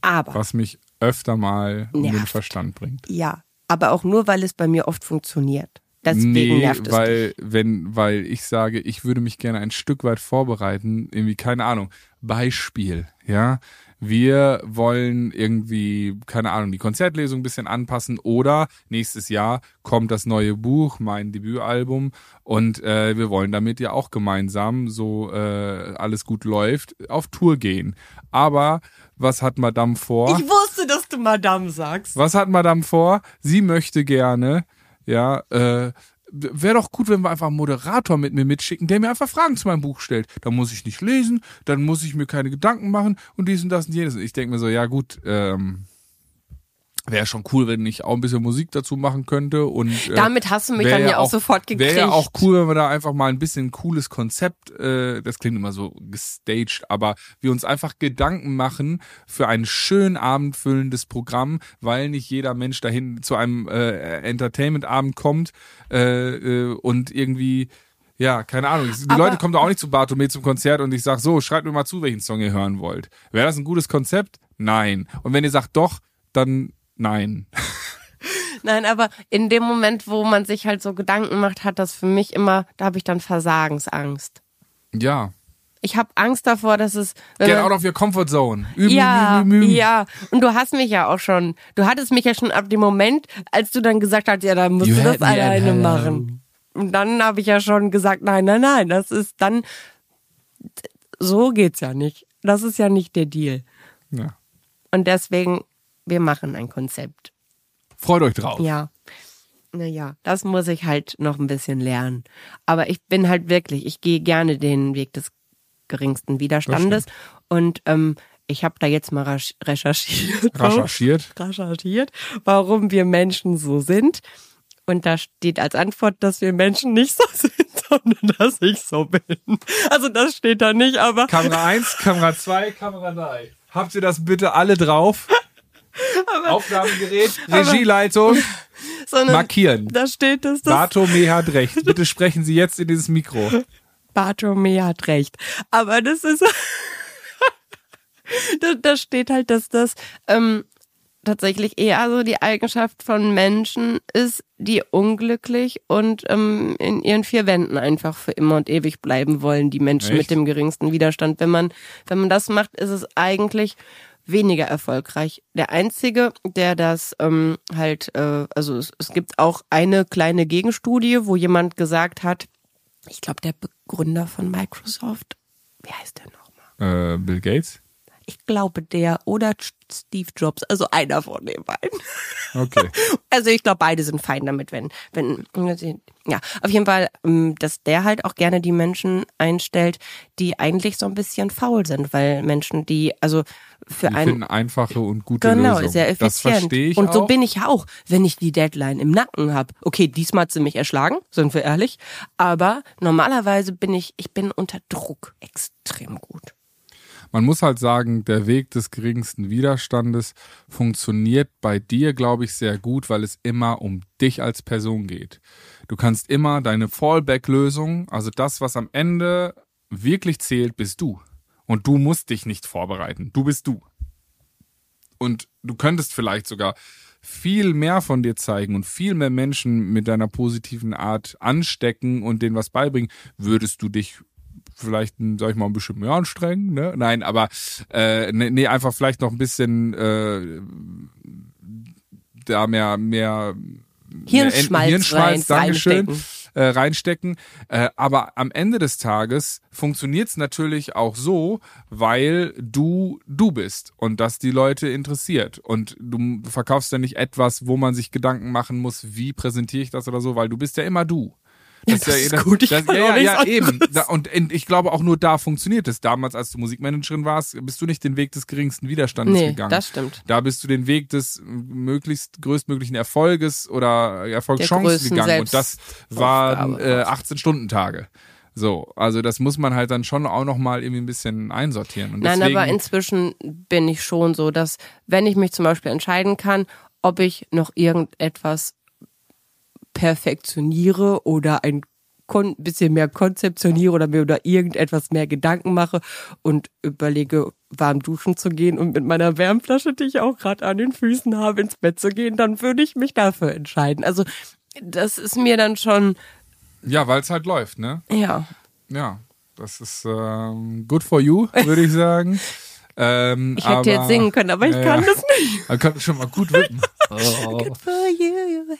Speaker 1: Aber.
Speaker 2: Was mich öfter mal um den Verstand bringt.
Speaker 1: Ja, aber auch nur, weil es bei mir oft funktioniert. Deswegen nee, nervt es
Speaker 2: weil, dich. wenn, weil ich sage, ich würde mich gerne ein Stück weit vorbereiten, irgendwie, keine Ahnung, Beispiel, ja wir wollen irgendwie, keine Ahnung, die Konzertlesung ein bisschen anpassen oder nächstes Jahr kommt das neue Buch, mein Debütalbum und äh, wir wollen damit ja auch gemeinsam, so äh, alles gut läuft, auf Tour gehen. Aber was hat Madame vor?
Speaker 1: Ich wusste, dass du Madame sagst.
Speaker 2: Was hat Madame vor? Sie möchte gerne, ja, äh, wäre doch gut, wenn wir einfach einen Moderator mit mir mitschicken, der mir einfach Fragen zu meinem Buch stellt. Da muss ich nicht lesen, dann muss ich mir keine Gedanken machen und dies und das und jenes. Ich denke mir so, ja gut, ähm, Wäre schon cool, wenn ich auch ein bisschen Musik dazu machen könnte. Und
Speaker 1: äh, damit hast du mich dann ja auch, sofort gekriegt.
Speaker 2: Wäre ja auch cool, wenn wir da einfach mal ein bisschen cooles Konzept, äh, das klingt immer so gestaged, aber wir uns einfach Gedanken machen für ein schön abendfüllendes Programm, weil nicht jeder Mensch dahin zu einem äh, Entertainment-Abend kommt äh, äh, und irgendwie ja, keine Ahnung. Die aber Leute kommen da auch nicht zu Bartome zum Konzert und ich sag so, schreibt mir mal zu, welchen Song ihr hören wollt. Wäre das ein gutes Konzept? Nein. Und wenn ihr sagt doch, dann nein.
Speaker 1: Nein, aber in dem Moment, wo man sich halt so Gedanken macht, hat das für mich immer, da habe ich dann Versagensangst.
Speaker 2: Ja.
Speaker 1: Ich habe Angst davor, dass es.
Speaker 2: Get out of your comfort zone.
Speaker 1: Üben, ja, üben, üben. ja. Und du hast mich ja auch schon. Du hattest mich ja schon ab dem Moment, als du dann gesagt hast, ja, dann musst you du das alleine machen. Und dann habe ich ja schon gesagt, nein, nein, nein, das ist dann. So geht's ja nicht. Das ist ja nicht der Deal.
Speaker 2: Ja.
Speaker 1: Und deswegen wir machen ein Konzept.
Speaker 2: Freut euch drauf.
Speaker 1: Ja. Naja, das muss ich halt noch ein bisschen lernen. Aber ich bin halt wirklich, ich gehe gerne den Weg des geringsten Widerstandes. Und ähm, ich habe da jetzt mal recherchiert. [laughs]
Speaker 2: Recherchiert?
Speaker 1: Recherchiert, warum wir Menschen so sind. Und da steht als Antwort, dass wir Menschen nicht so [laughs] sind, sondern dass ich so bin. Also das steht da nicht, aber.
Speaker 2: Kamera 1, Kamera 2, Kamera 3. Habt ihr das bitte alle drauf? Aber, Aufnahmegerät, [laughs] Regieleitung, [laughs] markieren.
Speaker 1: Da steht es. Das
Speaker 2: Bartome hat recht. Bitte [laughs] sprechen Sie jetzt in dieses Mikro.
Speaker 1: Bartome hat recht. Aber das ist. da, da steht halt, dass das ähm, tatsächlich eher so die Eigenschaft von Menschen ist, die unglücklich und ähm, in ihren vier Wänden einfach für immer und ewig bleiben wollen, die Menschen Echt? mit dem geringsten Widerstand. Wenn man, wenn man das macht, ist es eigentlich weniger erfolgreich. Der einzige, der das ähm, halt, äh, also es, es gibt auch eine kleine Gegenstudie, wo jemand gesagt hat, ich glaube, der Begründer von Microsoft, wie heißt der
Speaker 2: nochmal? Äh, Bill Gates?
Speaker 1: Ich glaube der oder Steve Jobs, also einer von den beiden.
Speaker 2: Okay. [laughs]
Speaker 1: Also ich glaube, beide sind fein damit, wenn, wenn, ja, auf jeden Fall, ähm, dass der halt auch gerne die Menschen einstellt, die eigentlich so ein bisschen faul sind, weil Menschen, die, also für
Speaker 2: die
Speaker 1: einen.
Speaker 2: einfache und gute
Speaker 1: genau,
Speaker 2: Lösung.
Speaker 1: sehr effizient. Das
Speaker 2: verstehe ich
Speaker 1: Und so
Speaker 2: auch.
Speaker 1: bin ich ja auch, wenn ich die Deadline im Nacken habe. Okay, diesmal hat sie mich erschlagen, sind wir ehrlich. Aber normalerweise bin ich, ich bin unter Druck extrem gut
Speaker 2: man muss halt sagen, der Weg des geringsten Widerstandes funktioniert bei dir, glaube ich, sehr gut, weil es immer um dich als Person geht. Du kannst immer deine Fallback-Lösung, also das, was am Ende wirklich zählt, bist du. Und du musst dich nicht vorbereiten. Du bist du. Und du könntest vielleicht sogar viel mehr von dir zeigen und viel mehr Menschen mit deiner positiven Art anstecken und denen was beibringen, würdest du dich vielleicht, sag ich mal, ein bisschen mehr anstrengen, ne? Nein, aber äh, nee, nee, einfach vielleicht noch ein bisschen äh, da mehr, mehr
Speaker 1: Hirnschmalz,
Speaker 2: Hirnschmalz rein, Dankeschön, äh, reinstecken. Äh, aber am Ende des Tages funktioniert's natürlich auch so, weil du du bist und das die Leute interessiert. Und du verkaufst ja nicht etwas, wo man sich Gedanken machen muss, wie präsentiere ich das oder so, weil du bist ja immer du. Das,
Speaker 1: das
Speaker 2: ja,
Speaker 1: ist
Speaker 2: das,
Speaker 1: gut, ich
Speaker 2: das,
Speaker 1: kann
Speaker 2: ja, ja, ja, eben. Da, und in, ich glaube auch nur da funktioniert es. Damals, als du Musikmanagerin warst, bist du nicht den Weg des geringsten Widerstandes
Speaker 1: Nee,
Speaker 2: gegangen.
Speaker 1: das stimmt.
Speaker 2: Da bist du den Weg des möglichst größtmöglichen Erfolges oder
Speaker 1: Der
Speaker 2: Erfolgschancen gegangen. Und das waren äh, 18-Stunden-Tage. So, also das muss man halt dann schon auch noch mal irgendwie ein bisschen einsortieren. Und
Speaker 1: Nein, aber inzwischen bin ich schon so, dass wenn ich mich zum Beispiel entscheiden kann, ob ich noch irgendetwas perfektioniere oder ein bisschen mehr konzeptioniere oder mir über irgendetwas mehr Gedanken mache und überlege, warm duschen zu gehen und mit meiner Wärmflasche, die ich auch gerade an den Füßen habe, ins Bett zu gehen, dann würde ich mich dafür entscheiden. Also das ist mir dann schon,
Speaker 2: ja, weil es halt läuft, ne?
Speaker 1: ja,
Speaker 2: Ja, das ist ähm, good for you, würde ich sagen. [laughs] Ähm,
Speaker 1: ich hätte
Speaker 2: aber,
Speaker 1: jetzt singen können, aber ich
Speaker 2: Ja,
Speaker 1: kann das nicht.
Speaker 2: Man kann schon mal gut wippen. [laughs] Oh.
Speaker 1: for you.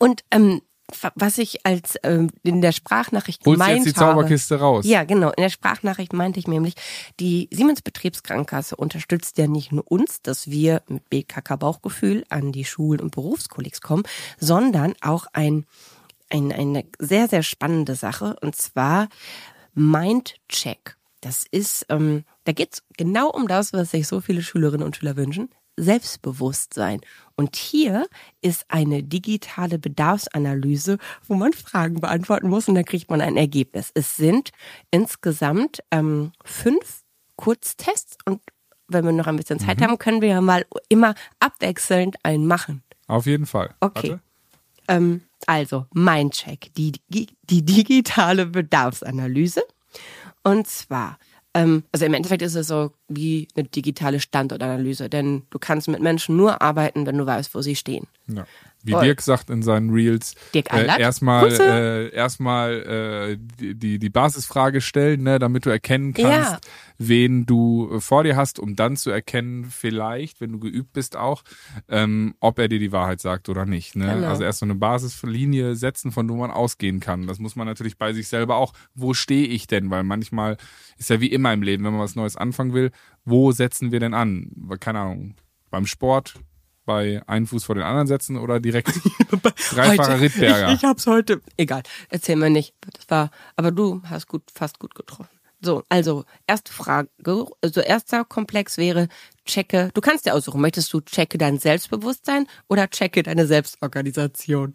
Speaker 1: Und ähm, wa- was ich als ähm, in der Sprachnachricht
Speaker 2: Holst
Speaker 1: gemeint
Speaker 2: jetzt die
Speaker 1: habe,
Speaker 2: Zauberkiste raus.
Speaker 1: ja genau, in der Sprachnachricht meinte ich nämlich, die Siemens Betriebskrankenkasse unterstützt ja nicht nur uns, dass wir mit BKK Bauchgefühl an die Schul- und Berufskollegs kommen, sondern auch ein, ein eine sehr sehr spannende Sache und zwar Mindcheck. Das ist, ähm, da geht's genau um das, was sich so viele Schülerinnen und Schüler wünschen. Selbstbewusstsein. Und hier ist eine digitale Bedarfsanalyse, wo man Fragen beantworten muss und dann kriegt man ein Ergebnis. Es sind insgesamt ähm, fünf Kurztests und wenn wir noch ein bisschen Zeit haben, können wir ja mal immer abwechselnd einen machen.
Speaker 2: Auf jeden Fall.
Speaker 1: Okay. Ähm, also, Mindcheck, die, die digitale Bedarfsanalyse. Und zwar, ähm, also im Endeffekt ist es so wie eine digitale Standortanalyse, denn du kannst mit Menschen nur arbeiten, wenn du weißt, wo sie stehen.
Speaker 2: Ja. Wie
Speaker 1: Voll.
Speaker 2: Dirk sagt in seinen Reels,
Speaker 1: Dirk
Speaker 2: äh, erstmal äh, erstmal äh, die, die Basisfrage stellen, ne, damit du erkennen kannst,
Speaker 1: Ja.
Speaker 2: wen du äh, vor dir hast, um dann zu erkennen, vielleicht, wenn du geübt bist auch, ähm, ob er dir die Wahrheit sagt oder nicht. Ne?
Speaker 1: Genau.
Speaker 2: Also erst so eine Basislinie setzen, von wo man ausgehen kann. Das muss man natürlich bei sich selber auch. Wo stehe ich denn? Weil manchmal ist ja wie immer im Leben, wenn man was Neues anfangen will, wo setzen wir denn an? Keine Ahnung, beim Sport, bei einen Fuß vor den anderen setzen oder direkt dreifacher [laughs]
Speaker 1: Heute-
Speaker 2: Rittberger.
Speaker 1: Ich, ich hab's heute. Egal, erzähl mir nicht. Das war, aber du hast gut, fast gut getroffen. So, also erste Frage, also erster Komplex wäre checke. Du kannst dir aussuchen, möchtest du checke dein Selbstbewusstsein oder checke deine Selbstorganisation?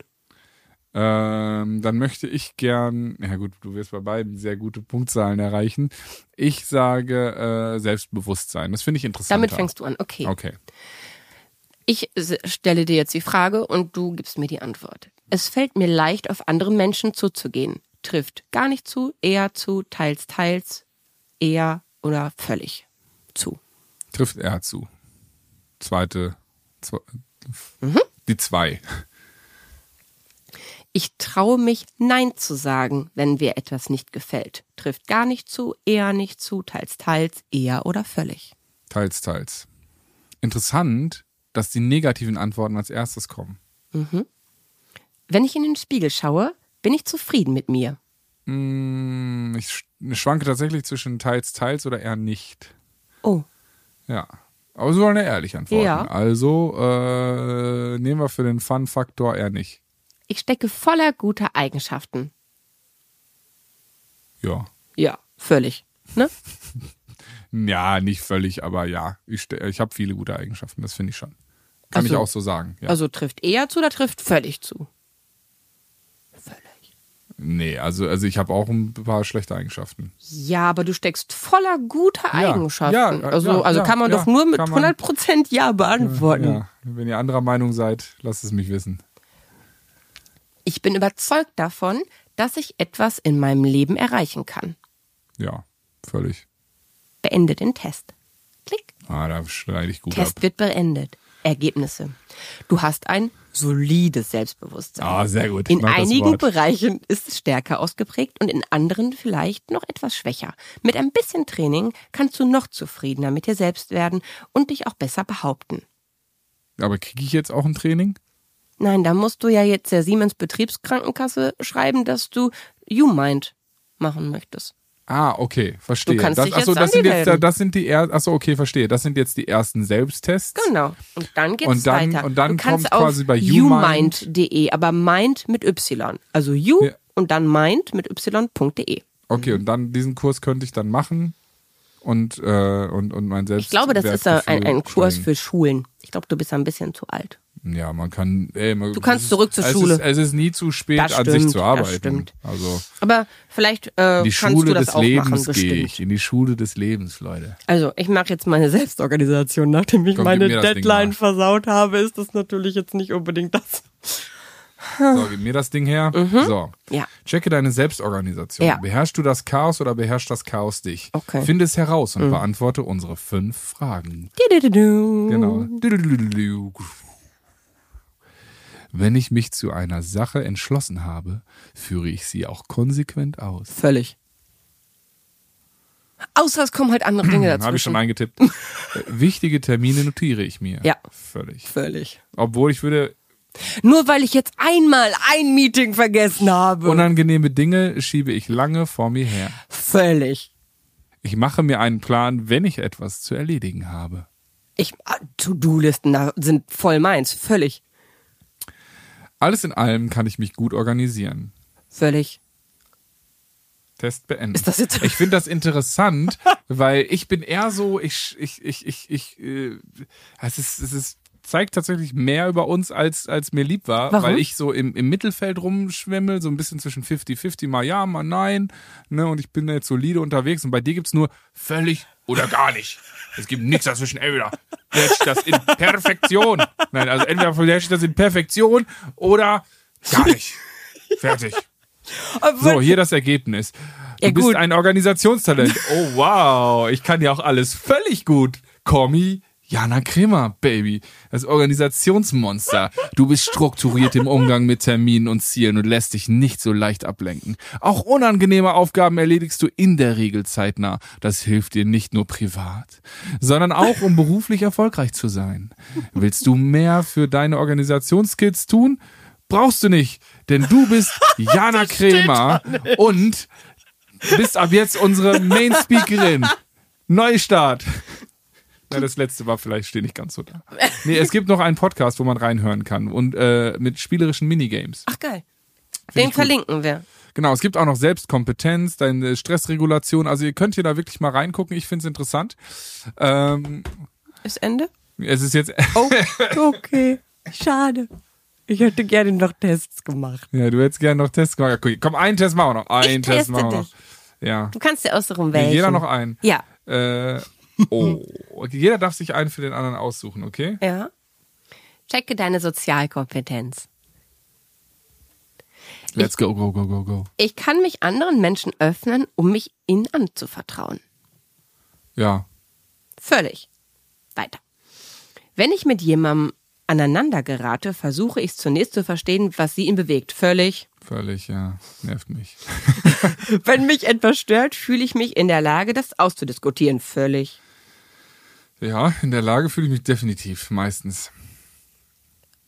Speaker 2: Ähm, dann möchte ich gern, ja gut, du wirst bei beiden sehr gute Punktzahlen erreichen. Ich sage äh, Selbstbewusstsein. Das finde ich interessant.
Speaker 1: Damit fängst du an. Okay.
Speaker 2: Okay.
Speaker 1: Ich stelle dir jetzt die Frage und du gibst mir die Antwort. Es fällt mir leicht, auf andere Menschen zuzugehen. Trifft gar nicht zu, eher zu, teils, teils, eher oder völlig zu.
Speaker 2: Trifft er zu. Zweite, zwe
Speaker 1: Mhm.
Speaker 2: die zwei.
Speaker 1: Ich traue mich, Nein zu sagen, wenn mir etwas nicht gefällt. Trifft gar nicht zu, eher nicht zu, teils, teils, eher oder völlig.
Speaker 2: Teils, teils. Interessant, dass die negativen Antworten als erstes kommen.
Speaker 1: Wenn ich in den Spiegel schaue, bin ich zufrieden mit mir.
Speaker 2: Hm, ich sch- schwanke tatsächlich zwischen teils, teils oder eher nicht.
Speaker 1: Oh,
Speaker 2: Ja. Aber sie wollen ja ehrlich antworten.
Speaker 1: Ja.
Speaker 2: Also äh, nehmen wir für den Fun-Faktor eher nicht.
Speaker 1: ich stecke voller guter Eigenschaften.
Speaker 2: Ja.
Speaker 1: Ja, völlig. Ne? [laughs]
Speaker 2: Ja, nicht völlig, aber ja. Ich, ich habe viele gute Eigenschaften, das finde ich schon. Kann
Speaker 1: Ach
Speaker 2: ich auch so sagen. Ja.
Speaker 1: Also trifft eher zu oder trifft völlig zu? Völlig.
Speaker 2: nee, also, also ich habe auch ein paar schlechte Eigenschaften.
Speaker 1: Ja, aber du steckst voller guter
Speaker 2: Ja,
Speaker 1: Eigenschaften.
Speaker 2: ja,
Speaker 1: also
Speaker 2: ja,
Speaker 1: also
Speaker 2: ja,
Speaker 1: kann man
Speaker 2: ja,
Speaker 1: doch nur mit
Speaker 2: kann man.
Speaker 1: 100% Ja beantworten.
Speaker 2: Ja, wenn ihr anderer Meinung seid, lasst es mich wissen.
Speaker 1: Ich bin überzeugt davon, dass ich etwas in meinem Leben erreichen kann.
Speaker 2: Ja, völlig.
Speaker 1: Beende den Test. Klick.
Speaker 2: Ah, da schneide ich gut
Speaker 1: Test
Speaker 2: ab.
Speaker 1: wird beendet. Ergebnisse. Du hast ein solides Selbstbewusstsein.
Speaker 2: Ah, sehr gut.
Speaker 1: In
Speaker 2: Ich
Speaker 1: einigen. Bereichen ist es stärker ausgeprägt und in anderen vielleicht noch etwas schwächer. Mit ein bisschen Training kannst du noch zufriedener mit dir selbst werden und dich auch besser behaupten.
Speaker 2: Aber kriege ich jetzt auch ein Training?
Speaker 1: Nein, da musst du ja jetzt der Siemens Betriebskrankenkasse schreiben, dass du YouMind machen möchtest.
Speaker 2: Ah, okay, verstehe.
Speaker 1: Du kannst
Speaker 2: das,
Speaker 1: dich
Speaker 2: achso,
Speaker 1: jetzt
Speaker 2: das sind jetzt, das sind die er, achso, okay, verstehe. Das sind jetzt die ersten Selbsttests.
Speaker 1: Genau. Und dann geht's
Speaker 2: Und dann-
Speaker 1: weiter.
Speaker 2: und dann
Speaker 1: du
Speaker 2: kommt quasi bei
Speaker 1: youmind.de, aber Mind mit Y. Also you
Speaker 2: Ja.
Speaker 1: und dann mind mit y.de.
Speaker 2: Okay, und dann diesen Kurs könnte ich dann machen und, äh, und, und mein Selbst.
Speaker 1: Ich glaube, das ist ein, ein Kurs für Schulen. Ich glaube, du bist ein bisschen zu alt.
Speaker 2: Ja, man kann. Ey, man,
Speaker 1: Du kannst
Speaker 2: es
Speaker 1: zurück zur
Speaker 2: es
Speaker 1: Schule.
Speaker 2: Ist, es ist nie zu spät,
Speaker 1: Das
Speaker 2: an sich zu
Speaker 1: das
Speaker 2: arbeiten.
Speaker 1: stimmt.
Speaker 2: Also
Speaker 1: Aber vielleicht äh,
Speaker 2: in die
Speaker 1: kannst
Speaker 2: Schule
Speaker 1: du das
Speaker 2: des
Speaker 1: auch
Speaker 2: Lebens
Speaker 1: machen,
Speaker 2: gehe
Speaker 1: bestimmt.
Speaker 2: ich. In die Schule des Lebens, Leute.
Speaker 1: Also, ich mache jetzt meine [laughs] Selbstorganisation. Nachdem ich
Speaker 2: Komm,
Speaker 1: meine
Speaker 2: das
Speaker 1: Deadline versaut habe, ist das natürlich jetzt nicht unbedingt das.
Speaker 2: So, gib mir das Ding her. So.
Speaker 1: Ja.
Speaker 2: Checke deine Selbstorganisation.
Speaker 1: Mhm. Ja.
Speaker 2: Beherrschst du das Chaos oder beherrscht das Chaos dich?
Speaker 1: Okay. Mhm.
Speaker 2: Finde es heraus und beantworte unsere fünf Fragen.
Speaker 1: Du-du-du-du.
Speaker 2: Genau. Wenn ich mich zu einer Sache entschlossen habe, führe ich sie auch konsequent aus.
Speaker 1: Völlig. Außer es kommen halt andere Dinge [clears throat] dazu.
Speaker 2: Habe ich schon eingetippt. [laughs] Wichtige Termine notiere ich mir.
Speaker 1: Ja.
Speaker 2: Völlig.
Speaker 1: Völlig.
Speaker 2: Obwohl ich würde
Speaker 1: Nur weil ich jetzt einmal ein Meeting vergessen habe.
Speaker 2: unangenehme Dinge schiebe ich lange vor mir her.
Speaker 1: Völlig.
Speaker 2: Ich mache mir einen Plan, wenn ich etwas zu erledigen habe.
Speaker 1: Ich, ah, To-Do-Listen sind voll meins. Völlig.
Speaker 2: Alles in allem kann ich mich gut organisieren.
Speaker 1: Völlig.
Speaker 2: Test beenden.
Speaker 1: Ist das jetzt-
Speaker 2: Ich finde das interessant, [laughs] weil ich bin eher so, ich, ich, ich, ich, ich äh, es ist, es ist, zeigt tatsächlich mehr über uns, als, als mir lieb war,
Speaker 1: Warum?
Speaker 2: weil ich so im, im Mittelfeld rumschwimme, so ein bisschen zwischen 50-50, mal ja, mal nein, ne, und ich bin da jetzt solide unterwegs und bei dir gibt's nur völlig oder gar nicht. Es gibt nichts dazwischen, entweder ich das in Perfektion. Nein, also entweder ich das in Perfektion oder gar nicht. Fertig. So, hier das Ergebnis. Du
Speaker 1: Ja,
Speaker 2: bist ein Organisationstalent. Oh wow, ich kann ja auch alles völlig gut. Kommi, Jana Kremer, Baby. Das Organisationsmonster. Du bist strukturiert im Umgang mit Terminen und Zielen und lässt dich nicht so leicht ablenken. Auch unangenehme Aufgaben erledigst du in der Regel zeitnah. Das hilft dir nicht nur privat, sondern auch, um beruflich erfolgreich zu sein. Willst du mehr für deine Organisationsskills tun? Brauchst du nicht, denn du bist [laughs] Jana Kremer und bist ab jetzt unsere Main Speakerin. Neustart. Ja, das letzte war vielleicht stehe nicht ganz so da. Nee, es gibt noch einen Podcast, wo man reinhören kann und äh, mit spielerischen Minigames.
Speaker 1: Ach geil.
Speaker 2: ich
Speaker 1: Den verlinken wir.
Speaker 2: Genau, es gibt auch noch Selbstkompetenz, deine Stressregulation. Also ihr könnt hier da wirklich mal reingucken. Ich finde es interessant. Ähm,
Speaker 1: Ist Ende?
Speaker 2: es ist jetzt,
Speaker 1: Oh, okay. Schade. Ich hätte gerne noch Tests gemacht.
Speaker 2: ja, du hättest gerne noch Tests gemacht. Okay, komm, einen Test machen wir noch. Einen
Speaker 1: Ich
Speaker 2: Test machen wir noch. Ja.
Speaker 1: Du kannst dir aussuchen, welchen.
Speaker 2: jeder noch einen.
Speaker 1: Ja.
Speaker 2: Äh, oh, [laughs] jeder darf sich einen für den anderen aussuchen, okay?
Speaker 1: Ja. Checke deine Sozialkompetenz.
Speaker 2: Let's go, go, go, go, go.
Speaker 1: Ich kann mich anderen Menschen öffnen, um mich ihnen anzuvertrauen.
Speaker 2: Ja,
Speaker 1: Völlig. Weiter. Wenn ich mit jemandem aneinander gerate, versuche ich zunächst zu verstehen, was sie ihn bewegt. Völlig.
Speaker 2: völlig, ja, nervt mich. [laughs]
Speaker 1: Wenn mich etwas stört, fühle ich mich in der Lage, das auszudiskutieren. Völlig.
Speaker 2: Ja, in der Lage fühle ich mich definitiv, meistens.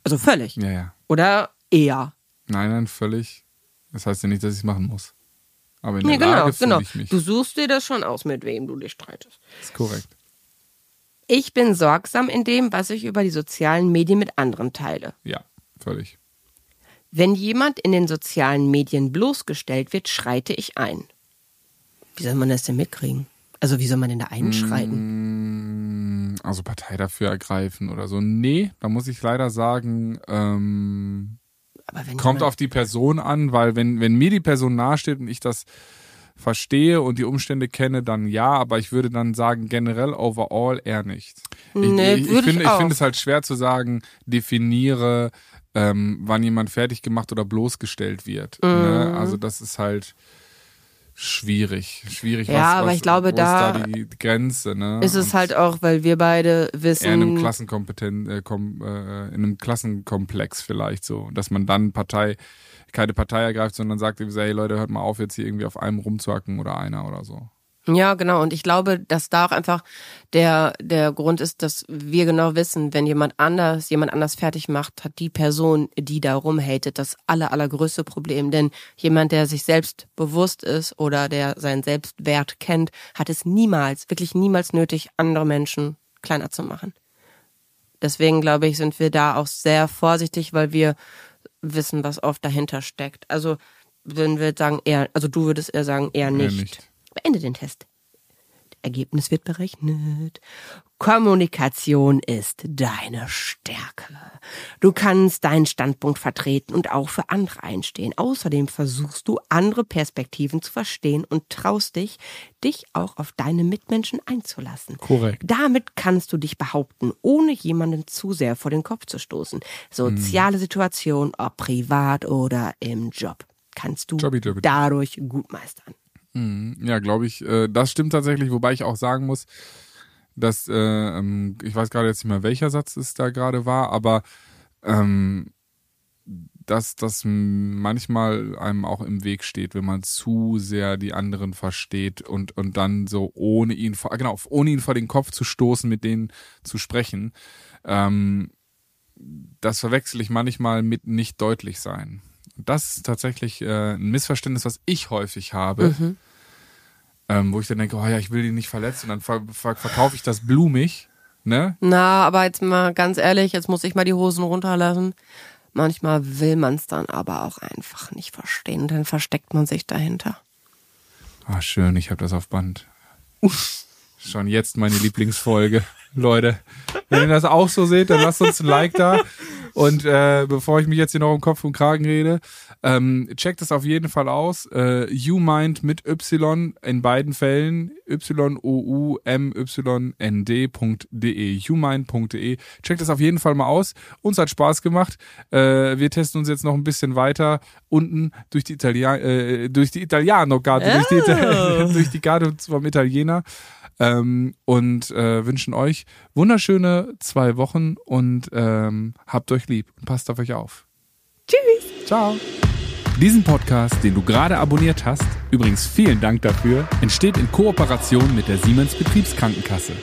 Speaker 1: Also völlig.
Speaker 2: Ja, ja.
Speaker 1: Oder eher.
Speaker 2: Nein, nein, völlig. Das heißt ja nicht, dass ich es machen muss. Aber in
Speaker 1: Ja,
Speaker 2: der
Speaker 1: genau,
Speaker 2: Lage fühle
Speaker 1: genau.
Speaker 2: ich mich.
Speaker 1: Du suchst dir das schon aus, mit wem du dich streitest.
Speaker 2: ist korrekt.
Speaker 1: Ich bin sorgsam in dem, was ich über die sozialen Medien mit anderen teile.
Speaker 2: Ja, völlig.
Speaker 1: Wenn jemand in den sozialen Medien bloßgestellt wird, schreite ich ein. Wie soll man das denn mitkriegen? Also wie soll man denn da einschreiten?
Speaker 2: Also Partei dafür ergreifen oder so. Nee, da muss ich leider sagen, ähm,
Speaker 1: Aber wenn
Speaker 2: kommt auf die Person an, weil wenn, wenn mir die Person nahesteht und ich das verstehe und die Umstände kenne, dann ja, aber ich würde dann sagen, generell overall eher nicht. Ich,
Speaker 1: Nee,
Speaker 2: ich, ich,
Speaker 1: ich
Speaker 2: finde, ich finde es halt schwer zu sagen, definiere, ähm, wann jemand fertig gemacht oder bloßgestellt wird.
Speaker 1: Mhm.
Speaker 2: Ne? Also das ist halt schwierig. Schwierig,
Speaker 1: Ja,
Speaker 2: was,
Speaker 1: aber
Speaker 2: was,
Speaker 1: ich glaube, da
Speaker 2: ist da die Grenze, ne?
Speaker 1: ist es
Speaker 2: Und-
Speaker 1: halt auch, weil wir beide
Speaker 2: eher in einem
Speaker 1: wissen,
Speaker 2: Klassenkompetent, äh, kom, äh, in einem Klassenkomplex vielleicht so, dass man dann Partei, keine Partei ergreift, sondern sagt, hey Leute, hört mal auf, jetzt hier irgendwie auf einem rumzuhacken oder einer oder so.
Speaker 1: Ja, genau. Und ich glaube, dass da auch einfach der, der Grund ist, dass wir genau wissen, wenn jemand anders, jemand anders fertig macht, hat die Person, die da rumhatet, das aller, allergrößte Problem. Denn jemand, der sich selbst bewusst ist oder der seinen Selbstwert kennt, hat es niemals, wirklich niemals nötig, andere Menschen kleiner zu machen. Deswegen glaube ich, sind wir da auch sehr vorsichtig, weil wir wissen, was oft dahinter steckt. Also würden wir sagen eher, also du würdest eher sagen eher nicht.
Speaker 2: nicht.
Speaker 1: Beende den Test. Ergebnis wird berechnet. Kommunikation ist deine Stärke. Du kannst deinen Standpunkt vertreten und auch für andere einstehen. Außerdem versuchst du, andere Perspektiven zu verstehen und traust dich, dich auch auf deine Mitmenschen einzulassen.
Speaker 2: Korrekt.
Speaker 1: Damit kannst du dich behaupten, ohne jemanden zu sehr vor den Kopf zu stoßen. Soziale Situation, ob privat oder im Job, kannst du dadurch gut meistern.
Speaker 2: Ja, glaube ich. Äh, das stimmt tatsächlich, wobei ich auch sagen muss, dass, äh, ähm, ich weiß gerade jetzt nicht mehr, welcher Satz es da gerade war, aber ähm, dass das manchmal einem auch im Weg steht, wenn man zu sehr die anderen versteht und, und dann so ohne ihn, vor- genau, ohne ihn vor den Kopf zu stoßen, mit denen zu sprechen. Ähm, das verwechsel ich manchmal mit nicht deutlich sein. Das ist tatsächlich äh, ein Missverständnis, was ich häufig habe, ähm, wo ich dann denke, oh ja, ich will ihn nicht verletzen dann ver ver verkaufe ich das blumig, ne?
Speaker 1: Na, aber jetzt mal ganz ehrlich, jetzt muss ich mal die Hosen runterlassen. Manchmal will man es dann aber auch einfach nicht verstehen. Dann versteckt man sich dahinter.
Speaker 2: Ah, schön, ich habe das auf Band. Schon jetzt meine Lieblingsfolge. Leute, wenn ihr das auch so seht, dann lasst uns ein Like da. Und äh, bevor ich mich jetzt hier noch um Kopf und Kragen rede, ähm, checkt es auf jeden Fall aus. Äh, YouMind mit Y in beiden Fällen. Y-O-U-M-Y-N-D.de. YouMind.de. Checkt es auf jeden Fall mal aus. Uns hat Spaß gemacht. Äh, wir testen uns jetzt noch ein bisschen weiter unten durch die Italia äh, durch die Italiano-Karte, durch die, Ita [laughs] durch die Karte vom Italiener. Ähm, und äh, wünschen euch wunderschöne zwei Wochen und ähm, habt euch lieb und passt auf euch auf.
Speaker 1: Tschüss.
Speaker 2: Ciao. Diesen Podcast, den du gerade abonniert hast, übrigens vielen Dank dafür, entsteht in Kooperation mit der Siemens Betriebskrankenkasse.